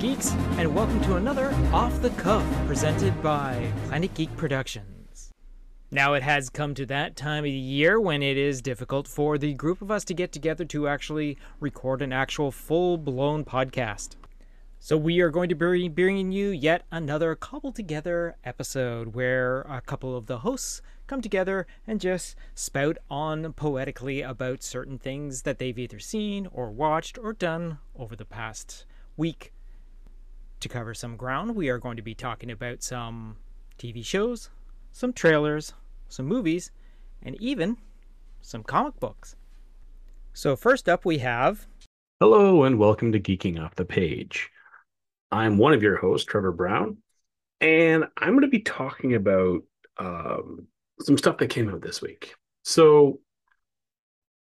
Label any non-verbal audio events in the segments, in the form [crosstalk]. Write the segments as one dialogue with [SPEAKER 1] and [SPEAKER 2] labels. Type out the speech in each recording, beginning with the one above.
[SPEAKER 1] geeks, and welcome to another Off the Cuff presented by Planet Geek Productions. Now, it has come to that time of the year when it is difficult for the group of us to get together to actually record an actual full blown podcast. So, we are going to be bringing you yet another cobbled together episode where a couple of the hosts come together and just spout on poetically about certain things that they've either seen or watched or done over the past week. To cover some ground, we are going to be talking about some TV shows, some trailers, some movies, and even some comic books. So, first up, we have.
[SPEAKER 2] Hello, and welcome to Geeking Off the Page. I'm one of your hosts, Trevor Brown, and I'm going to be talking about um, some stuff that came out this week. So,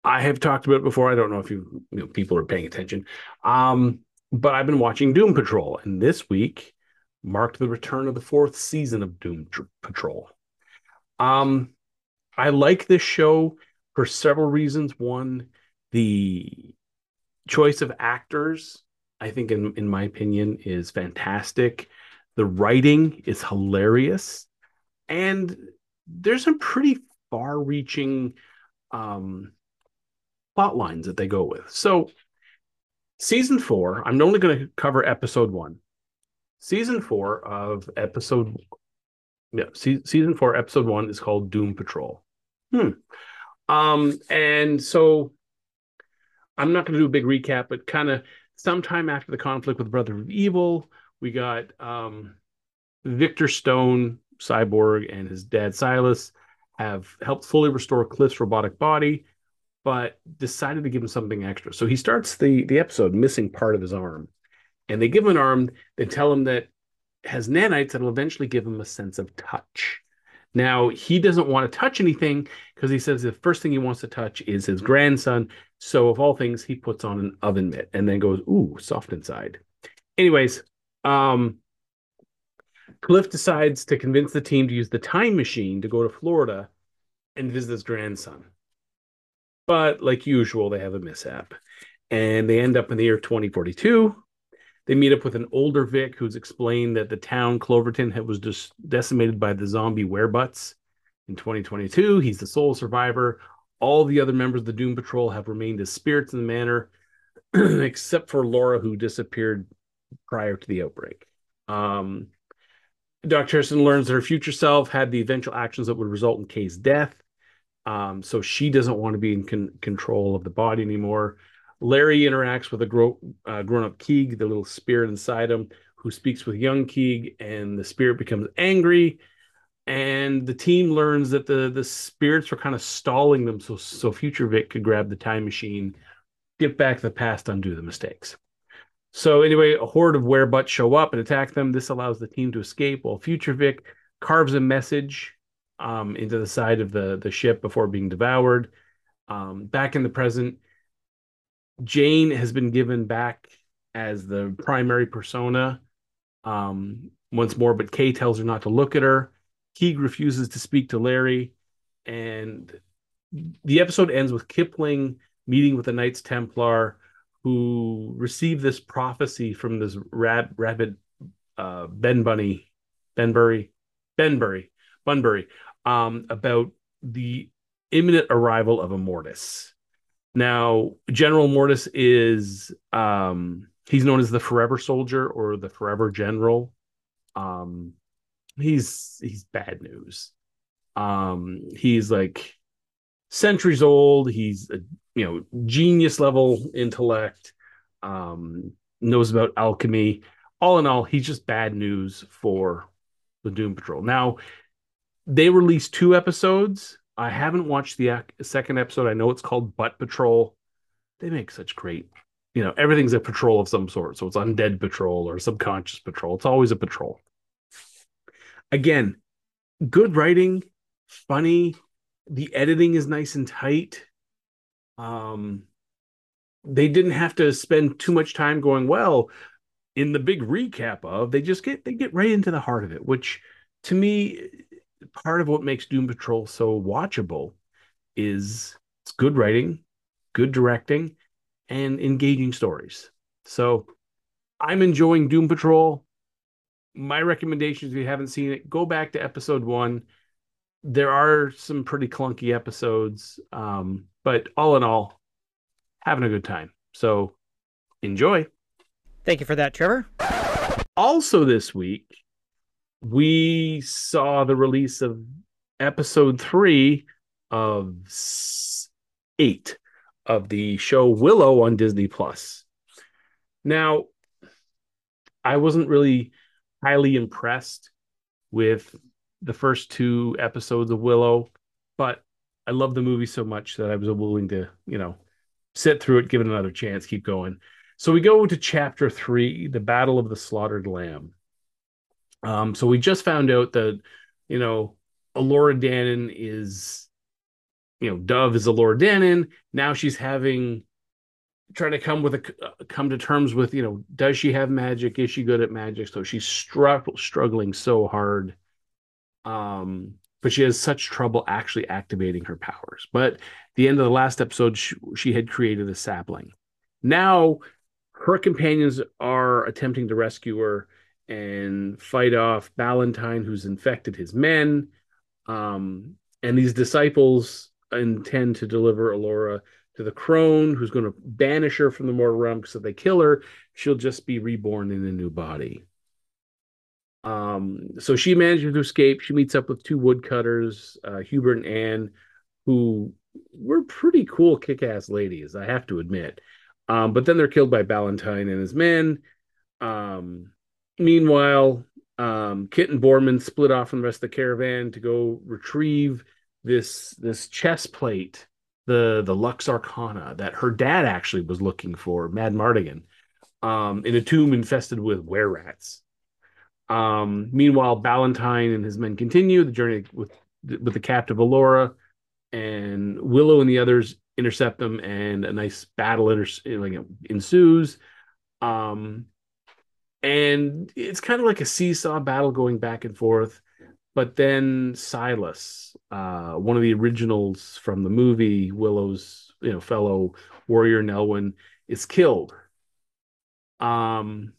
[SPEAKER 2] I have talked about it before. I don't know if you, you know, people are paying attention. Um, but I've been watching Doom Patrol, and this week marked the return of the fourth season of Doom Patrol. Um, I like this show for several reasons. One, the choice of actors, I think, in, in my opinion, is fantastic. The writing is hilarious, and there's some pretty far-reaching um, plot lines that they go with. So season four, I'm only going to cover episode one. Season four of episode, yeah, se- season four, episode one is called Doom Patrol. Hmm. Um, and so I'm not going to do a big recap, but kind of sometime after the conflict with Brother of Evil, we got um, Victor Stone, Cyborg, and his dad Silas have helped fully restore Cliff's robotic body but decided to give him something extra. So he starts the the episode missing part of his arm, and they give him an arm. They tell him that has nanites that will eventually give him a sense of touch. Now he doesn't want to touch anything because he says the first thing he wants to touch is his grandson. So of all things, he puts on an oven mitt and then goes, "Ooh, soft inside." Anyways, um, Cliff decides to convince the team to use the time machine to go to Florida and visit his grandson. But like usual, they have a mishap and they end up in the year 2042. They meet up with an older Vic who's explained that the town Cloverton had, was decimated by the zombie werebutts in 2022. He's the sole survivor. All the other members of the Doom Patrol have remained as spirits in the manor, [clears throat] except for Laura, who disappeared prior to the outbreak. Um, Dr. Harrison learns that her future self had the eventual actions that would result in Kay's death. Um, so she doesn't want to be in con- control of the body anymore. Larry interacts with a uh, grown up Keeg, the little spirit inside him, who speaks with young Keeg, and the spirit becomes angry. And the team learns that the the spirits were kind of stalling them, so so future Vic could grab the time machine, get back to the past, undo the mistakes. So anyway, a horde of werebutts show up and attack them. This allows the team to escape, while future Vic carves a message um, into the side of the the ship before being devoured. Um, back in the present, Jane has been given back as the primary persona um, once more, but Kay tells her not to look at her. Keeg refuses to speak to Larry, and the episode ends with Kipling meeting with the Knights Templar, who received this prophecy from this rab- rabbit uh, Ben Bunny, Benbury, Benbury, Bunbury, um, about the imminent arrival of Immortus. Now, General Immortus is um, he's known as the Forever Soldier or the Forever General. Um, he's he's bad news. Um, he's like centuries old. He's a you know genius level intellect. Um, knows about alchemy. All in all, he's just bad news for the Doom Patrol. Now, they released two episodes. I haven't watched the second episode. I know it's called Butt Patrol. They make such great, you know, everything's a patrol of some sort. So it's undead patrol or subconscious patrol. It's always a patrol. Again, good writing, funny. The editing is nice and tight. Um, they didn't have to spend too much time going well in the big recap of. They just get they get right into the heart of it, which to me part of what makes Doom Patrol so watchable is it's good writing, good directing, and engaging stories. So I'm enjoying Doom Patrol. My recommendation, if you haven't seen it, go back to episode one. There are some pretty clunky episodes, um, but all in all, having a good time. So enjoy.
[SPEAKER 1] Thank you for that, Trevor.
[SPEAKER 2] Also, this week, we saw the release of episode three of eight of the show Willow on Disney Plus. Now, I wasn't really highly impressed with the first two episodes of Willow, but I love the movie so much that I was willing to, you know, sit through it, give it another chance, keep going. So we go to chapter three, the Battle of the Slaughtered Lamb. Um, so we just found out that, you know, Elora Danan is, you know, Dove is Elora Danan. Now she's having trying to come with a uh, come to terms with, you know, does she have magic? Is she good at magic? So she's stru- struggling so hard. Um, but she has such trouble actually activating her powers. But the end of the last episode, she, she had created a sapling. Now her companions are attempting to rescue her and fight off Ballantine, who's infected his men. Um, and these disciples intend to deliver Elora to the crone, who's going to banish her from the mortal realm because if they kill her, she'll just be reborn in a new body. Um, so she manages to escape. She meets up with two woodcutters, uh, Hubert and Anne, who were pretty cool, kick ass ladies, I have to admit. Um, but then they're killed by Ballantine and his men. Um, meanwhile, um, Kit and Boorman split off from the rest of the caravan to go retrieve this this chest plate, the the Lux Arcana that her dad actually was looking for, Madmartigan, um, in a tomb infested with were rats. Um, meanwhile, Ballantine and his men continue the journey with with the captive Elora, and Willow and the others intercept them, and a nice battle inter- ensues. Um, and it's kind of like a seesaw battle going back and forth. But then Silas, uh, one of the originals from the movie, Willow's you know fellow warrior Nelwyn, is killed. Um,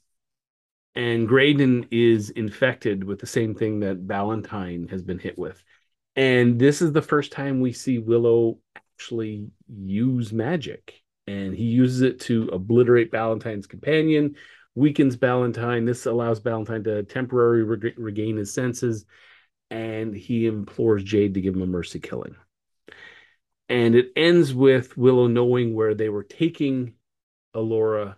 [SPEAKER 2] and Graydon is infected with the same thing that Valentine has been hit with. And this is the first time we see Willow actually use magic. And he uses it to obliterate Valentine's companion, weakens Ballantine. This allows Ballantine to temporarily reg- regain his senses. And he implores Jade to give him a mercy killing. And it ends with Willow knowing where they were taking Elora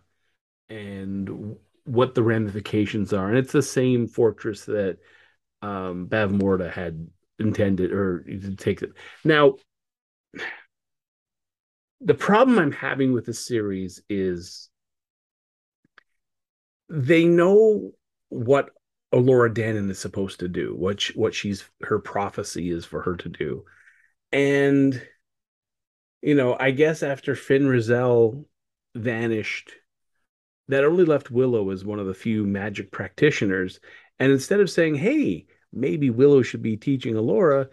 [SPEAKER 2] and what the ramifications are. And it's the same fortress that um, Bavmorda had intended or to take it. Now, the problem I'm having with the series is they know what Elora Danan is supposed to do, what she, what she's her prophecy is for her to do, and you know, I guess after Fin Raziel vanished that only left Willow as one of the few magic practitioners. And instead of saying, hey, maybe Willow should be teaching Elora,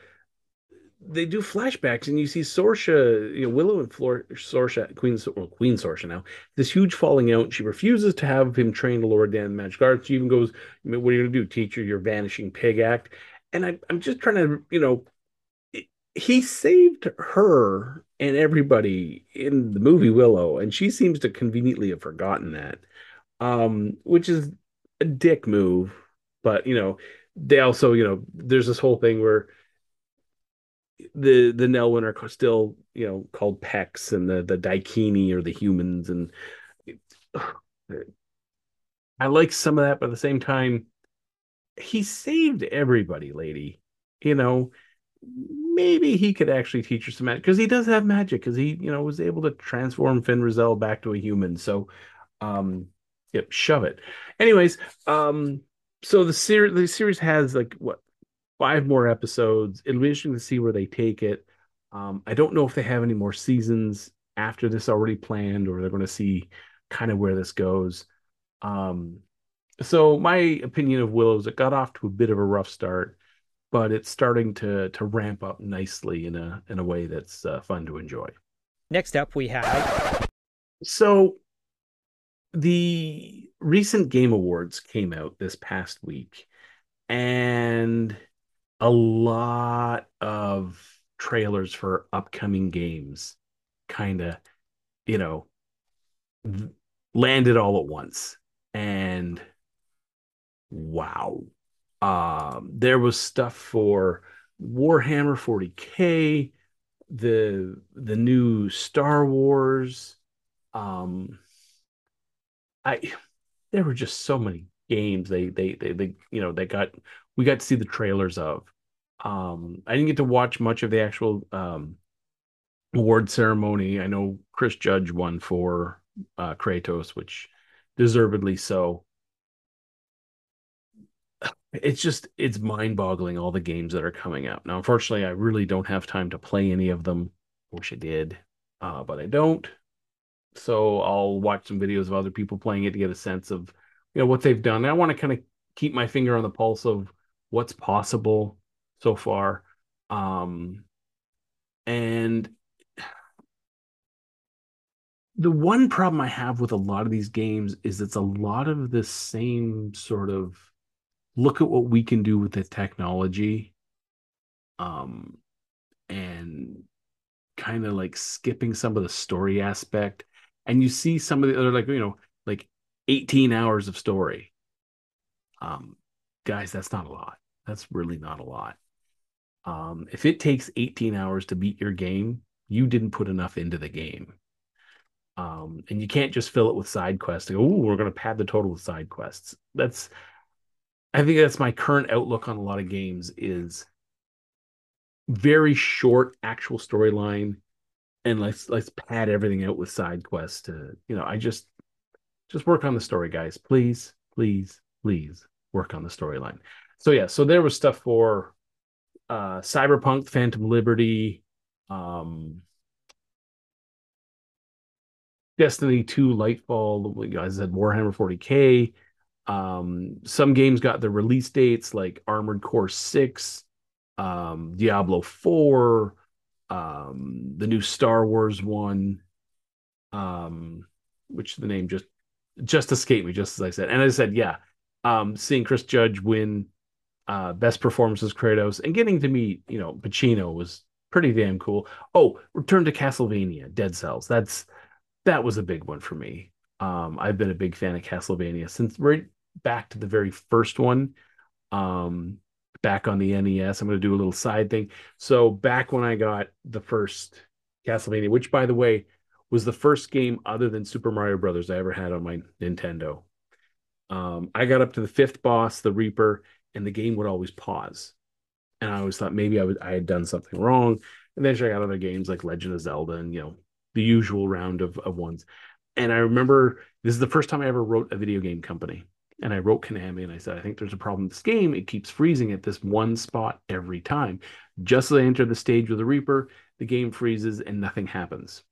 [SPEAKER 2] they do flashbacks and you see Sorsha, you know, Willow and Flor- Sorsha, Queen, well, Queen Sorsha now, this huge falling out. She refuses to have him train Elora Dan magic arts. She even goes, What are you going to do? teacher? your vanishing pig act? And I, I'm just trying to, you know, he saved her and everybody in the movie Willow, and she seems to conveniently have forgotten that, um, which is a dick move. But you know, they also, you know, there's this whole thing where the the Nelwyn are still, you know, called Pecks, and the the Daikini or the humans, and [sighs] I like some of that, but at the same time, he saved everybody, lady. You know, maybe he could actually teach her some magic because he does have magic because he you know was able to transform Fin Raziel back to a human. So, um, yep, shove it. Anyways, um, so the series the series has like what five more episodes. It'll be interesting to see where they take it. Um, I don't know if they have any more seasons after this already planned, or they're going to see kind of where this goes. Um, so my opinion of Willows, it got off to a bit of a rough start but it's starting to to ramp up nicely in a in a way that's uh, fun to enjoy.
[SPEAKER 1] Next up, we have
[SPEAKER 2] so the recent Game Awards came out this past week, and a lot of trailers for upcoming games kind of, you know, landed all at once. And wow. Um, there was stuff for Warhammer 40K, the the new Star Wars. Um, I there were just so many games they they they, they you know they got we got to see the trailers of. Um, I didn't get to watch much of the actual um, award ceremony. I know Chris Judge won for uh, Kratos, which deservedly so. It's just it's mind-boggling all the games that are coming out now. Unfortunately, I really don't have time to play any of them. Wish I did, uh, but I don't. So I'll watch some videos of other people playing it to get a sense of you know what they've done. And I want to kind of keep my finger on the pulse of what's possible so far. Um, and the one problem I have with a lot of these games is it's a lot of the same sort of look at what we can do with the technology um and kind of like skipping some of the story aspect and you see some of the other like you know like 18 hours of story um guys that's not a lot that's really not a lot um if it takes 18 hours to beat your game you didn't put enough into the game um, and you can't just fill it with side quests. Go, oh, we're going to pad the total with side quests. That's, I think that's my current outlook on a lot of games is very short actual storyline, and let's let's pad everything out with side quests. To you know, I just just work on the story, guys. Please, please, please work on the storyline. So yeah, so there was stuff for uh Cyberpunk, Phantom Liberty, um Destiny 2, Lightfall, as I said, Warhammer 40K. Um, some games got the release dates like Armored Core 6, um, Diablo 4, um, the new Star Wars one, um, which the name just just escaped me, just as I said. And I said, yeah, um, seeing Chris Judge win uh, best performances Kratos and getting to meet, you know, Pacino was pretty damn cool. Oh, Return to Castlevania, Dead Cells. That's that was a big one for me. Um, I've been a big fan of Castlevania since right back to the very first one. Um, back on the NES. I'm going to do a little side thing. So back when I got the first Castlevania, which by the way was the first game other than Super Mario Brothers I ever had on my Nintendo. Um, I got up to the fifth boss, the Reaper, and the game would always pause. And I always thought maybe I would I had done something wrong. And then I got other games like Legend of Zelda and you know the usual round of, of ones. And I remember this is the first time I ever wrote a video game company. And I wrote Konami and I said, I think there's a problem with this game. It keeps freezing at this one spot every time. Just as I enter the stage with the Reaper, the game freezes and nothing happens.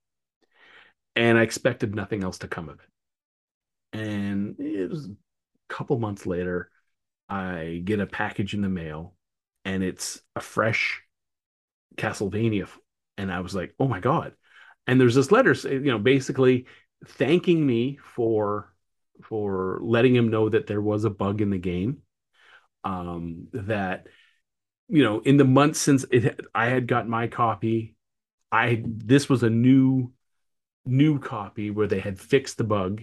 [SPEAKER 2] And I expected nothing else to come of it. And it was couple months later, I get a package in the mail and it's a fresh Castlevania. And I was like, oh my God, and there's this letter, you know, basically thanking me for for letting him know that there was a bug in the game. Um, that you know, in the months since it, I had got my copy, I this was a new new copy where they had fixed the bug.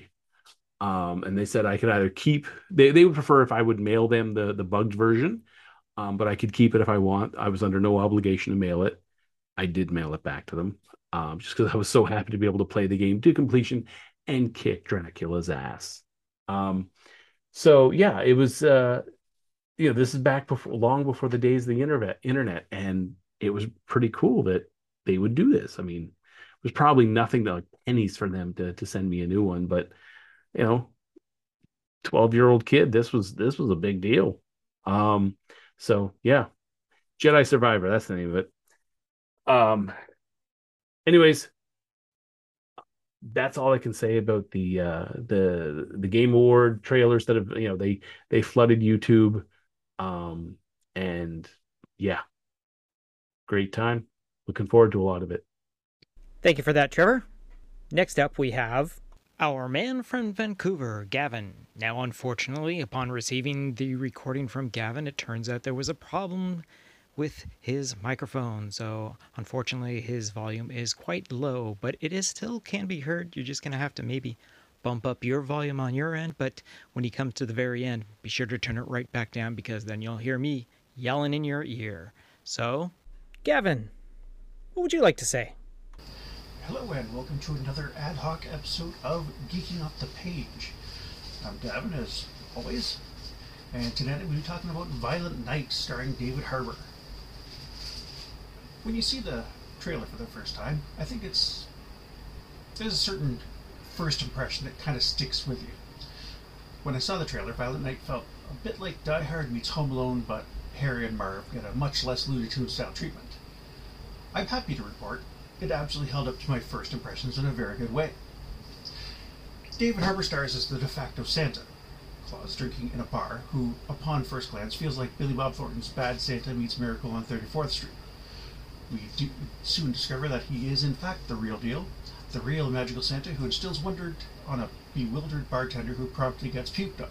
[SPEAKER 2] Um, and they said I could either keep they, they would prefer if I would mail them the the bugged version, um, but I could keep it if I want. I was under no obligation to mail it. I did mail it back to them um, just because I was so [laughs] happy to be able to play the game to completion and kick Dracula's ass. Um, so yeah, it was uh, you know this is back before long before the days of the internet internet, and it was pretty cool that they would do this. I mean, it was probably nothing to like pennies for them to to send me a new one, but you know, twelve year old kid, this was this was a big deal. Um, so yeah, Jedi Survivor, that's the name of it. Um, anyways, that's all I can say about the uh, the the Game Award trailers that have you know they they flooded YouTube, um, and yeah, great time. Looking forward to a lot of it.
[SPEAKER 1] Thank you for that, Trevor. Next up, we have Our man from Vancouver, Gavin. Now, unfortunately, upon receiving the recording from Gavin, it turns out there was a problem with his microphone. So, unfortunately, his volume is quite low, but it is still can be heard. You're just going to have to maybe bump up your volume on your end, but when you come to the very end, be sure to turn it right back down because then you'll hear me yelling in your ear. So, Gavin, what would you like to say?
[SPEAKER 3] Hello and welcome to another ad hoc episode of Geeking Off the Page. I'm Gavin, as always, and tonight we'll be talking about Violent Night starring David Harbour. When you see the trailer for the first time, I think it's there's a certain first impression that kind of sticks with you. When I saw the trailer, Violent Night felt a bit like Die Hard meets Home Alone, but Harry and Marv get a much less Looney Tunes style treatment. I'm happy to report it absolutely held up to my first impressions in a very good way. David Harbour stars as the de facto Santa, Claus drinking in a bar, who, upon first glance, feels like Billy Bob Thornton's Bad Santa meets Miracle on 34th Street. We soon discover that he is, in fact, the real deal, the real magical Santa who instills wonder on a bewildered bartender who promptly gets puked on.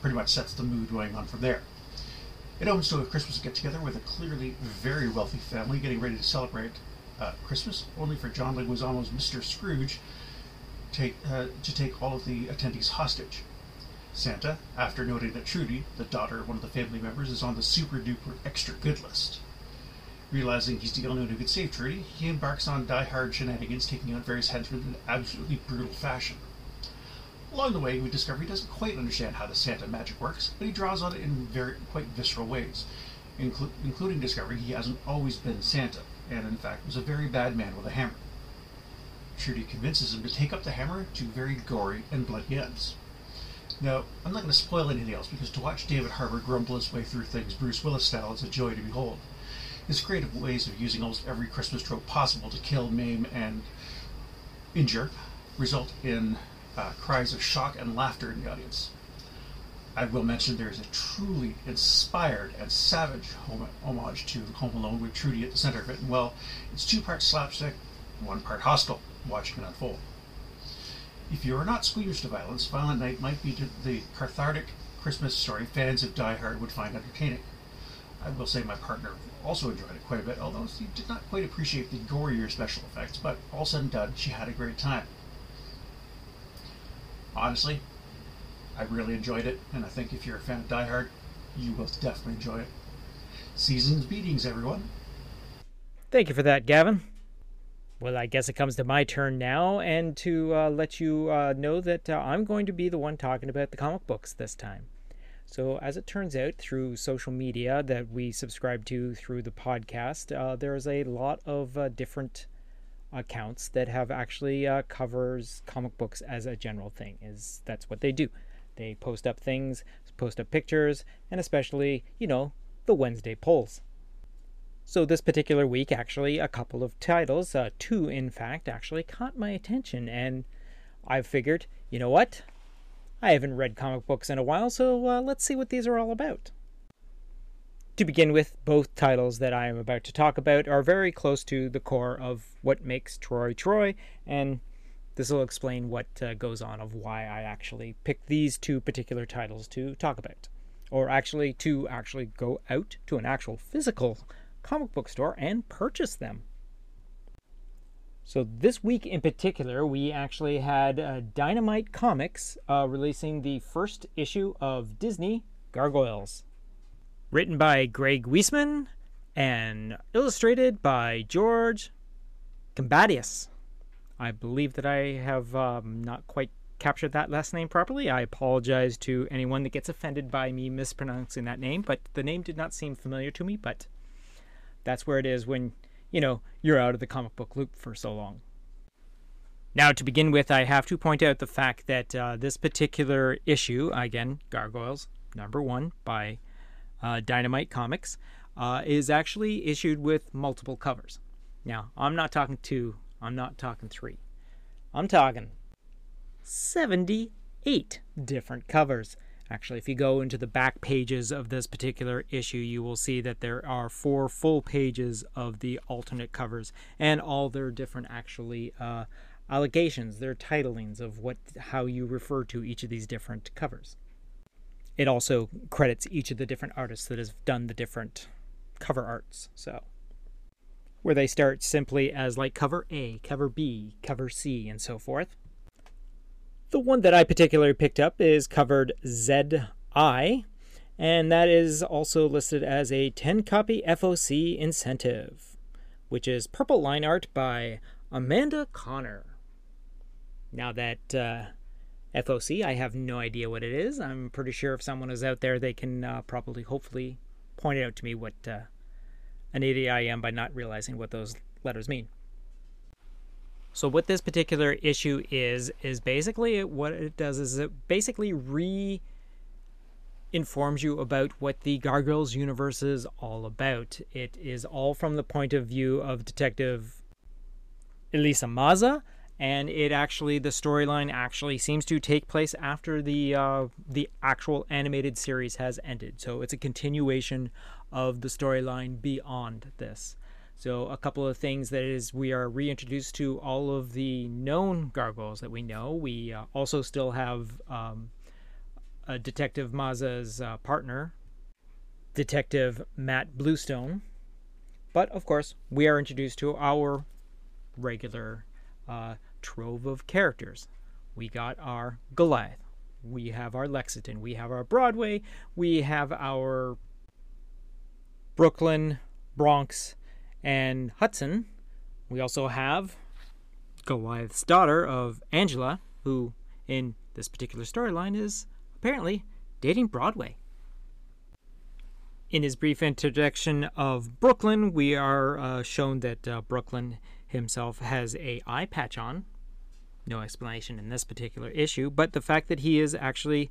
[SPEAKER 3] Pretty much sets the mood going on from there. It opens to a Christmas get together with a clearly very wealthy family getting ready to celebrate uh, Christmas, only for John Leguizamo's Mr. Scrooge take, uh, to take all of the attendees hostage. Santa, after noting that Trudy, the daughter of one of the family members, is on the super duper extra good list. Realizing he's the only one who could save Trudy, he embarks on die-hard shenanigans, taking out various henchmen in an absolutely brutal fashion. Along the way, we discover he doesn't quite understand how the Santa magic works, but he draws on it in very quite visceral ways, inclu- including discovering he hasn't always been Santa, and in fact was a very bad man with a hammer. Trudy convinces him to take up the hammer to very gory and bloody ends. Now, I'm not going to spoil anything else because to watch David Harbour grumble his way through things Bruce Willis style is a joy to behold. His creative ways of using almost every Christmas trope possible to kill, maim, and injure result in uh, cries of shock and laughter in the audience. I will mention there is a truly inspired and savage homage to Home Alone with Trudy at the center of it. And well, it's two parts slapstick, one part hostile, Watch it unfold. If you are not squeamish to violence, Violent Night might be the cathartic Christmas story fans of Die Hard would find entertaining. I will say my partner also enjoyed it quite a bit, although she did not quite appreciate the gorier special effects, but all said and done, she had a great time. Honestly, I really enjoyed it, and I think if you're a fan of Die Hard, you will definitely enjoy it. Seasons beatings, everyone.
[SPEAKER 1] Thank you for that, Gavin. Well, I guess it comes to my turn now, and to uh, let you uh, know that uh, I'm going to be the one talking about the comic books this time. So, as it turns out, through social media that we subscribe to through the podcast, uh, there's a lot of uh, different accounts that have actually uh, covers comic books as a general thing. Is that's what they do? They post up things, post up pictures, and especially, you know, the Wednesday polls. So this particular week, actually, a couple of titles, uh, two in fact, actually caught my attention, and I figured, you know what? I haven't read comic books in a while, so uh, let's see what these are all about. To begin with, both titles that I am about to talk about are very close to the core of what makes Troy Troy, and this will explain what uh, goes on of why I actually picked these two particular titles to talk about. Or actually, to actually go out to an actual physical comic book store and purchase them. So this week in particular, we actually had uh, Dynamite Comics uh, releasing the first issue of Disney Gargoyles, written by Greg Weisman and illustrated by George Combatius. I believe that I have um, not quite captured that last name properly. I apologize to anyone that gets offended by me mispronouncing that name, but the name did not seem familiar to me, but that's where it is when you know, you're out of the comic book loop for so long. Now, to begin with, I have to point out the fact that uh, this particular issue, again, Gargoyles, number one, by uh, Dynamite Comics, uh, is actually issued with multiple covers. Now, I'm not talking two, I'm not talking three. I'm talking 78 different covers. Actually, if you go into the back pages of this particular issue, you will see that there are four full pages of the alternate covers and all their different actually uh, allegations, their titlings of what how you refer to each of these different covers. It also credits each of the different artists that has done the different cover arts. So where they start simply as like cover A, cover B, cover C, and so forth. The one that I particularly picked up is covered ZI, and that is also listed as a 10 copy FOC incentive, which is purple line art by Amanda Conner. Now that uh, FOC, I have no idea what it is. I'm pretty sure if someone is out there, they can uh, probably, hopefully, point it out to me what uh, an am by not realizing what those letters mean. So what this particular issue is is basically what it does is it basically re informs you about what the Gargoyles universe is all about. It is all from the point of view of Detective Elisa Maza, and it actually the storyline actually seems to take place after the uh, the actual animated series has ended. So it's a continuation of the storyline beyond this. So a couple of things that is we are reintroduced to all of the known gargoyles that we know. We uh, also still have um, Detective Maza's uh, partner, Detective Matt Bluestone. But of course, we are introduced to our regular uh, trove of characters. We got our Goliath, we have our Lexington, we have our Broadway, we have our Brooklyn, Bronx, and Hudson. We also have Goliath's daughter of Angela, who in this particular storyline is apparently dating Broadway. In his brief introduction of Brooklyn, we are uh, shown that uh, Brooklyn himself has a eye patch on. No explanation in this particular issue, but the fact that he is actually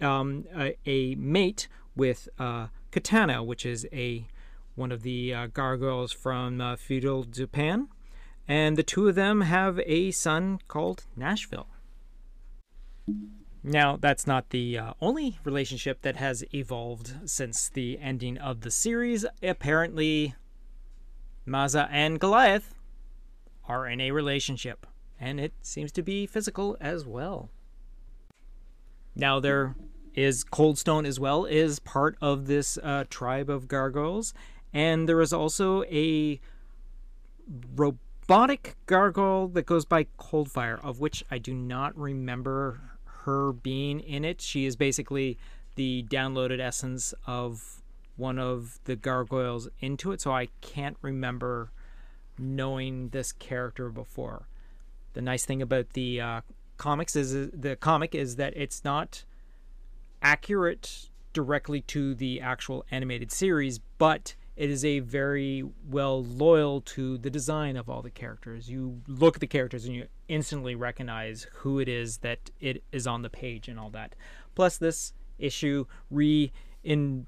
[SPEAKER 1] um, a, a, mate with uh, Katana, which is a one of the uh, gargoyles from uh, feudal Japan, and the two of them have a son called Nashville. Now, that's not the uh, only relationship that has evolved since the ending of the series. Apparently, Maza and Goliath are in a relationship, and it seems to be physical as well. Now, there is Coldstone as well, is part of this uh, tribe of gargoyles, and there is also a robotic gargoyle that goes by Coldfire, of which I do not remember her being in it. She is basically the downloaded essence of one of the gargoyles into it, so I can't remember knowing this character before. The nice thing about the uh, comics is the comic is that it's not accurate directly to the actual animated series, but it is a very well loyal to the design of all the characters. You look at the characters and you instantly recognize who it is that it is on the page and all that. Plus, this issue re in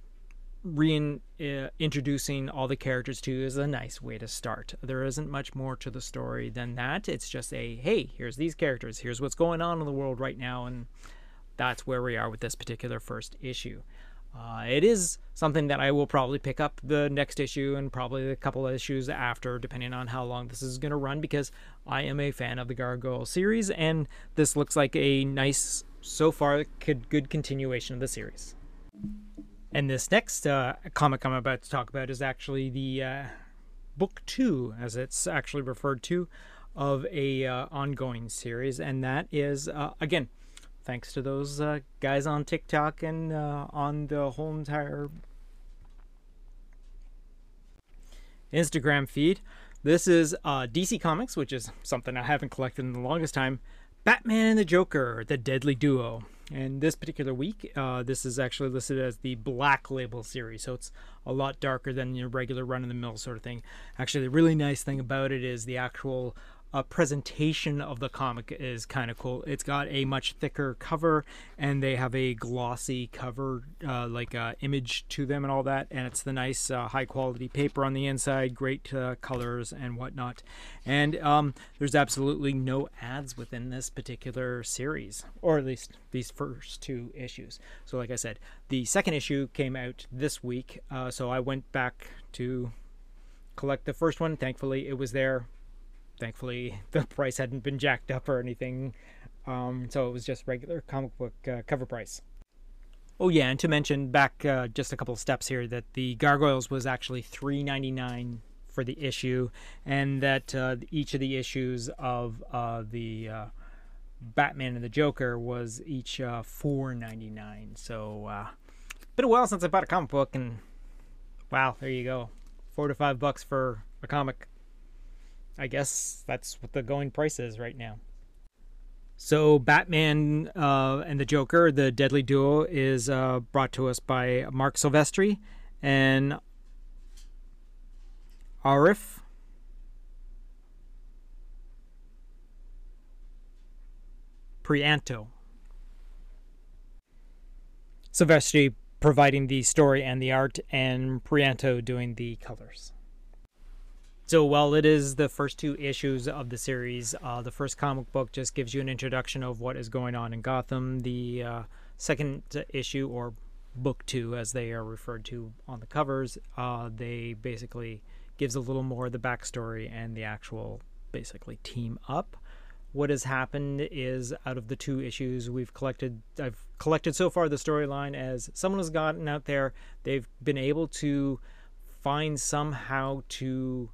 [SPEAKER 1] reintroducing uh, all the characters to is a nice way to start. There isn't much more to the story than that. It's just a hey, here's these characters, here's what's going on in the world right now, and that's where we are with this particular first issue. Uh, it is something that I will probably pick up the next issue and probably a couple of issues after, depending on how long this is going to run, because I am a fan of the Gargoyle series, and this looks like a nice, so far, good continuation of the series. And this next uh, comic I'm about to talk about is actually the uh, book two, as it's actually referred to, of a uh, ongoing series, and that is uh, again thanks to those uh, guys on TikTok and uh, on the whole entire Instagram feed. This is DC Comics, which is something I haven't collected in the longest time. Batman and the Joker, the Deadly Duo. And this particular week, uh, this is actually listed as the Black Label series, so it's a lot darker than your regular run of the mill sort of thing. Actually, the really nice thing about it is the actual uh, presentation of the comic is kind of cool. It's got a much thicker cover, and they have a glossy cover, uh, like uh, image to them and all that. And it's the nice, uh, high quality paper on the inside, great uh, colors and whatnot. And um, there's absolutely no ads within this particular series, or at least these first two issues. So, like I said, the second issue came out this week, uh, so I went back to collect the first one. Thankfully, it was there thankfully, [laughs] the price hadn't been jacked up or anything, um, so it was just regular comic book uh, cover price. Oh yeah, and to mention back uh, just a couple of steps here that the Gargoyles was actually three ninety nine for the issue, and that uh, each of the issues of uh, the uh, Batman and the Joker was each uh, four ninety nine. So, uh, been a while since I bought a comic book, and wow, there you go, four to five bucks for a comic. I guess that's what the going price is right now. So, Batman uh, and the Joker, the Deadly Duo, is uh, brought to us by Marc Silvestri and Arif. Prianto. Silvestri providing the story and the art, and Prianto doing the colors. So while it is the first two issues of the series, uh, the first comic book just gives you an introduction of what is going on in Gotham. The uh, second issue, or book two, as they are referred to on the covers, uh, they basically gives a little more of the backstory and the actual basically team up. What has happened is out of the two issues we've collected, I've collected so far the storyline as someone has gotten out there, they've been able to find somehow to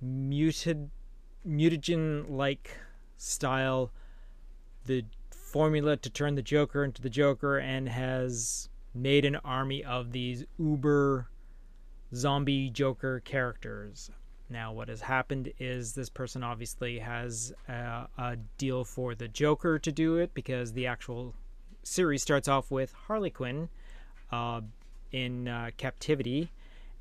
[SPEAKER 1] muted mutagen like style the formula to turn the Joker into the Joker and has made an army of these uber zombie Joker characters. Now, what has happened is this person obviously has a, a, deal for the Joker to do it because the actual series starts off with Harley Quinn uh, in uh, captivity.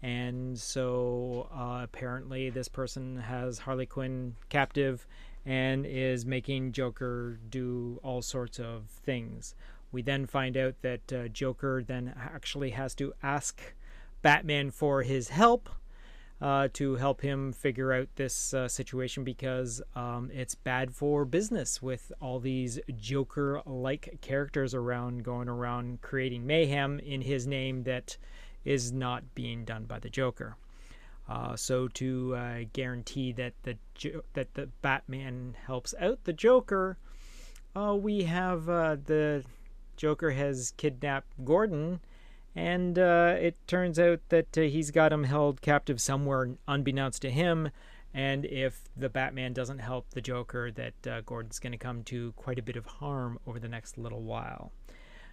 [SPEAKER 1] And so uh, apparently, this person has Harley Quinn captive and is making Joker do all sorts of things. We then find out that uh, Joker then actually has to ask Batman for his help uh, to help him figure out this uh, situation because um, it's bad for business with all these Joker like characters around going around creating mayhem in his name that is not being done by the Joker. Uh, so to uh, guarantee that the that the Batman helps out the Joker, uh, we have uh, the Joker has kidnapped Gordon and uh, it turns out that uh, he's got him held captive somewhere unbeknownst to him. And if the Batman doesn't help the Joker, that Gordon's going to come to quite a bit of harm over the next little while.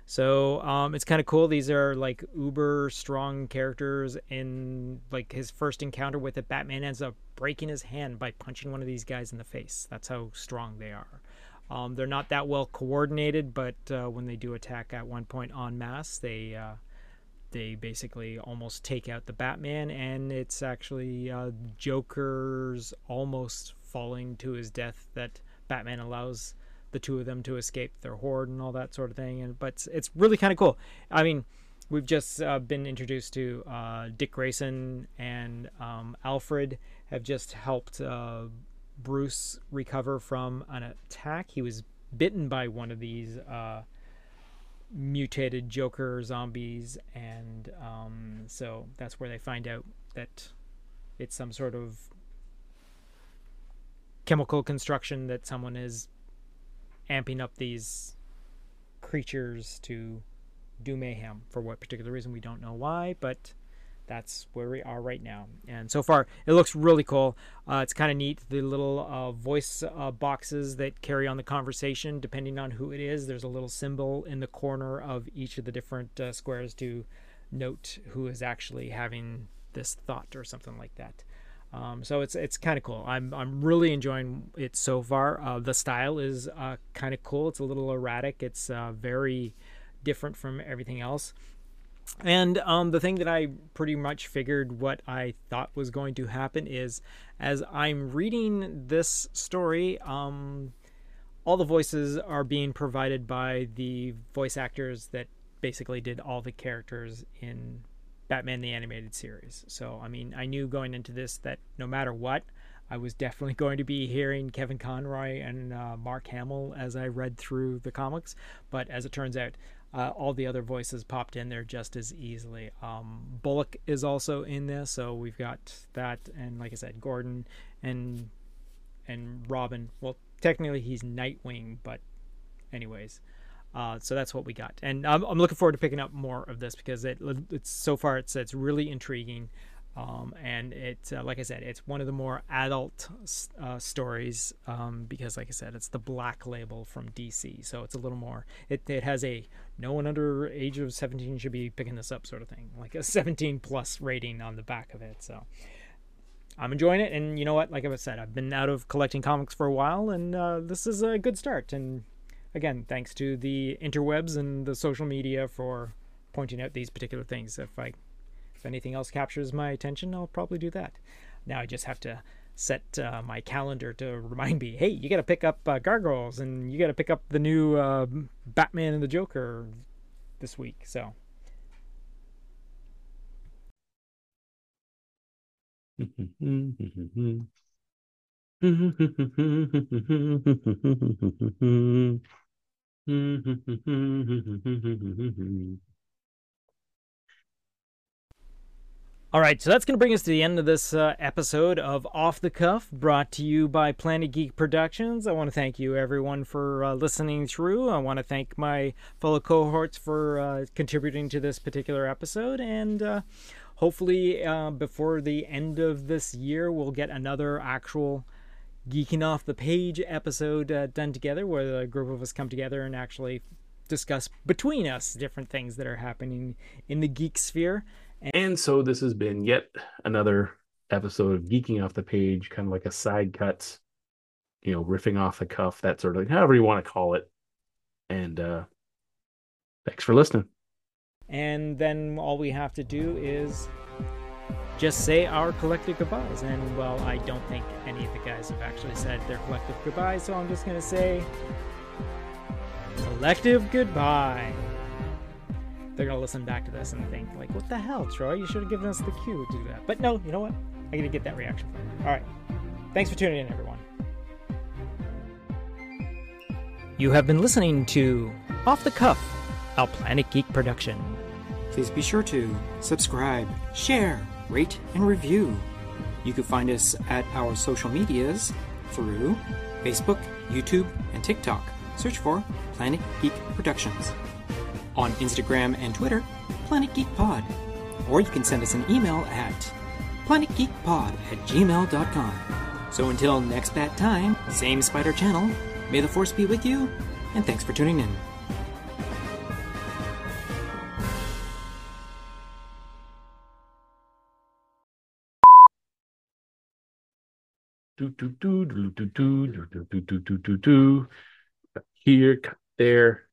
[SPEAKER 1] So um, it's kind of cool. These are like uber strong characters. In like his first encounter with it, Batman ends up breaking his hand by punching one of these guys in the face. That's how strong they are. Um, they're not that well coordinated, but uh, when they do attack at one point en masse, they uh, they basically almost take out the Batman, and it's actually uh, Joker's almost falling to his death that Batman allows the two of them to escape their horde and all that sort of thing. And but it's, it's really kind of cool. I mean, we've just uh, been introduced to uh, Dick Grayson and um, Alfred have just helped uh, Bruce recover from an attack. He was bitten by one of these uh, mutated Joker zombies, and um, so that's where they find out that it's some sort of chemical construction that someone is amping up these creatures to do mayhem for what particular reason we don't know why, but that's where we are right now. And so far, it looks really cool. Uh, it's kind of neat. The little uh, voice uh, boxes that carry on the conversation, depending on who it is. There's a little symbol in the corner of each of the different uh, squares to note who is actually having this thought or something like that. Um, so it's it's kind of cool. I'm I'm really enjoying it so far. Uh, the style is uh, kind of cool. It's a little erratic. It's very different from everything else. And um, the thing that I pretty much figured what I thought was going to happen is as I'm reading this story, um, all the voices are being provided by the voice actors that basically did all the characters in Batman the Animated Series. So, I mean, I knew going into this that no matter what, I was definitely [laughs] going to be hearing Kevin Conroy and uh, Mark Hamill as I read through the comics. But as it turns out, uh, all the other voices popped in there just as easily. Um, Bullock is also in this, so we've got that, and like I said, Gordon and and Robin. Well, technically he's Nightwing, but anyways. Uh, so that's what we got, and I'm, I'm looking forward to picking up more of this because it it's so far it's it's really intriguing. Um, and it's uh, like I said, it's one of the more adult uh, stories um, because, like I said, it's the black label from DC, so it's a little more. It it has a no one under age of 17 should be picking this up sort of thing, like a [laughs] 17 plus rating on the back of it. So I'm enjoying it, and you know what? Like I said, I've been out of collecting comics for a while, and uh, this is a good start. And again, thanks to the interwebs and the social media for pointing out these particular things. If I if anything else captures my attention, I'll probably do that. Now I just have to set uh, my calendar to remind me, hey, you got to pick up uh, Gargoyles and you got to pick up the new uh, Batman and the Joker this week. So. [laughs] All right, so that's going to bring us to the end of this uh, episode of Off the Cuff, brought to you by Planet Geek Productions. I want to thank you, everyone, for uh, listening through. I want to thank my fellow cohorts for uh, contributing to this particular episode. And uh, hopefully, uh, before the end of this year, we'll get another actual Geeking Off the Page episode uh, done together where the group of us come together and actually discuss between us different things that are happening in the geek sphere.
[SPEAKER 2] And so this has been yet another episode of Geeking Off the Page, kind of like a side cut, you know, riffing off the cuff, that sort of thing, however you want to call it. And uh thanks for listening.
[SPEAKER 1] And then all we have to do is just say our collective goodbyes. And well, I don't think any of the guys have actually said their collective goodbyes, so I'm just going to say collective goodbye they're gonna listen back to this and think like, "What the hell, Troy? You should have given us the cue to do that." But no, you know what? I gotta get that reaction from you. All right, thanks for tuning in, everyone. You have been listening to Off the Cuff, a Planet Geek production.
[SPEAKER 4] Please be sure to subscribe, share, rate, and review. You can find us at our social medias through Facebook, YouTube, and TikTok. Search for Planet Geek Productions on Instagram and Twitter, Planet Geek Pod. Or you can send us an email at planetgeekpod at gmail.com. So until next bat time, same spider channel, may the force be with you, and thanks for tuning in.
[SPEAKER 2] Do do do do do do do do do do do do. Here, there,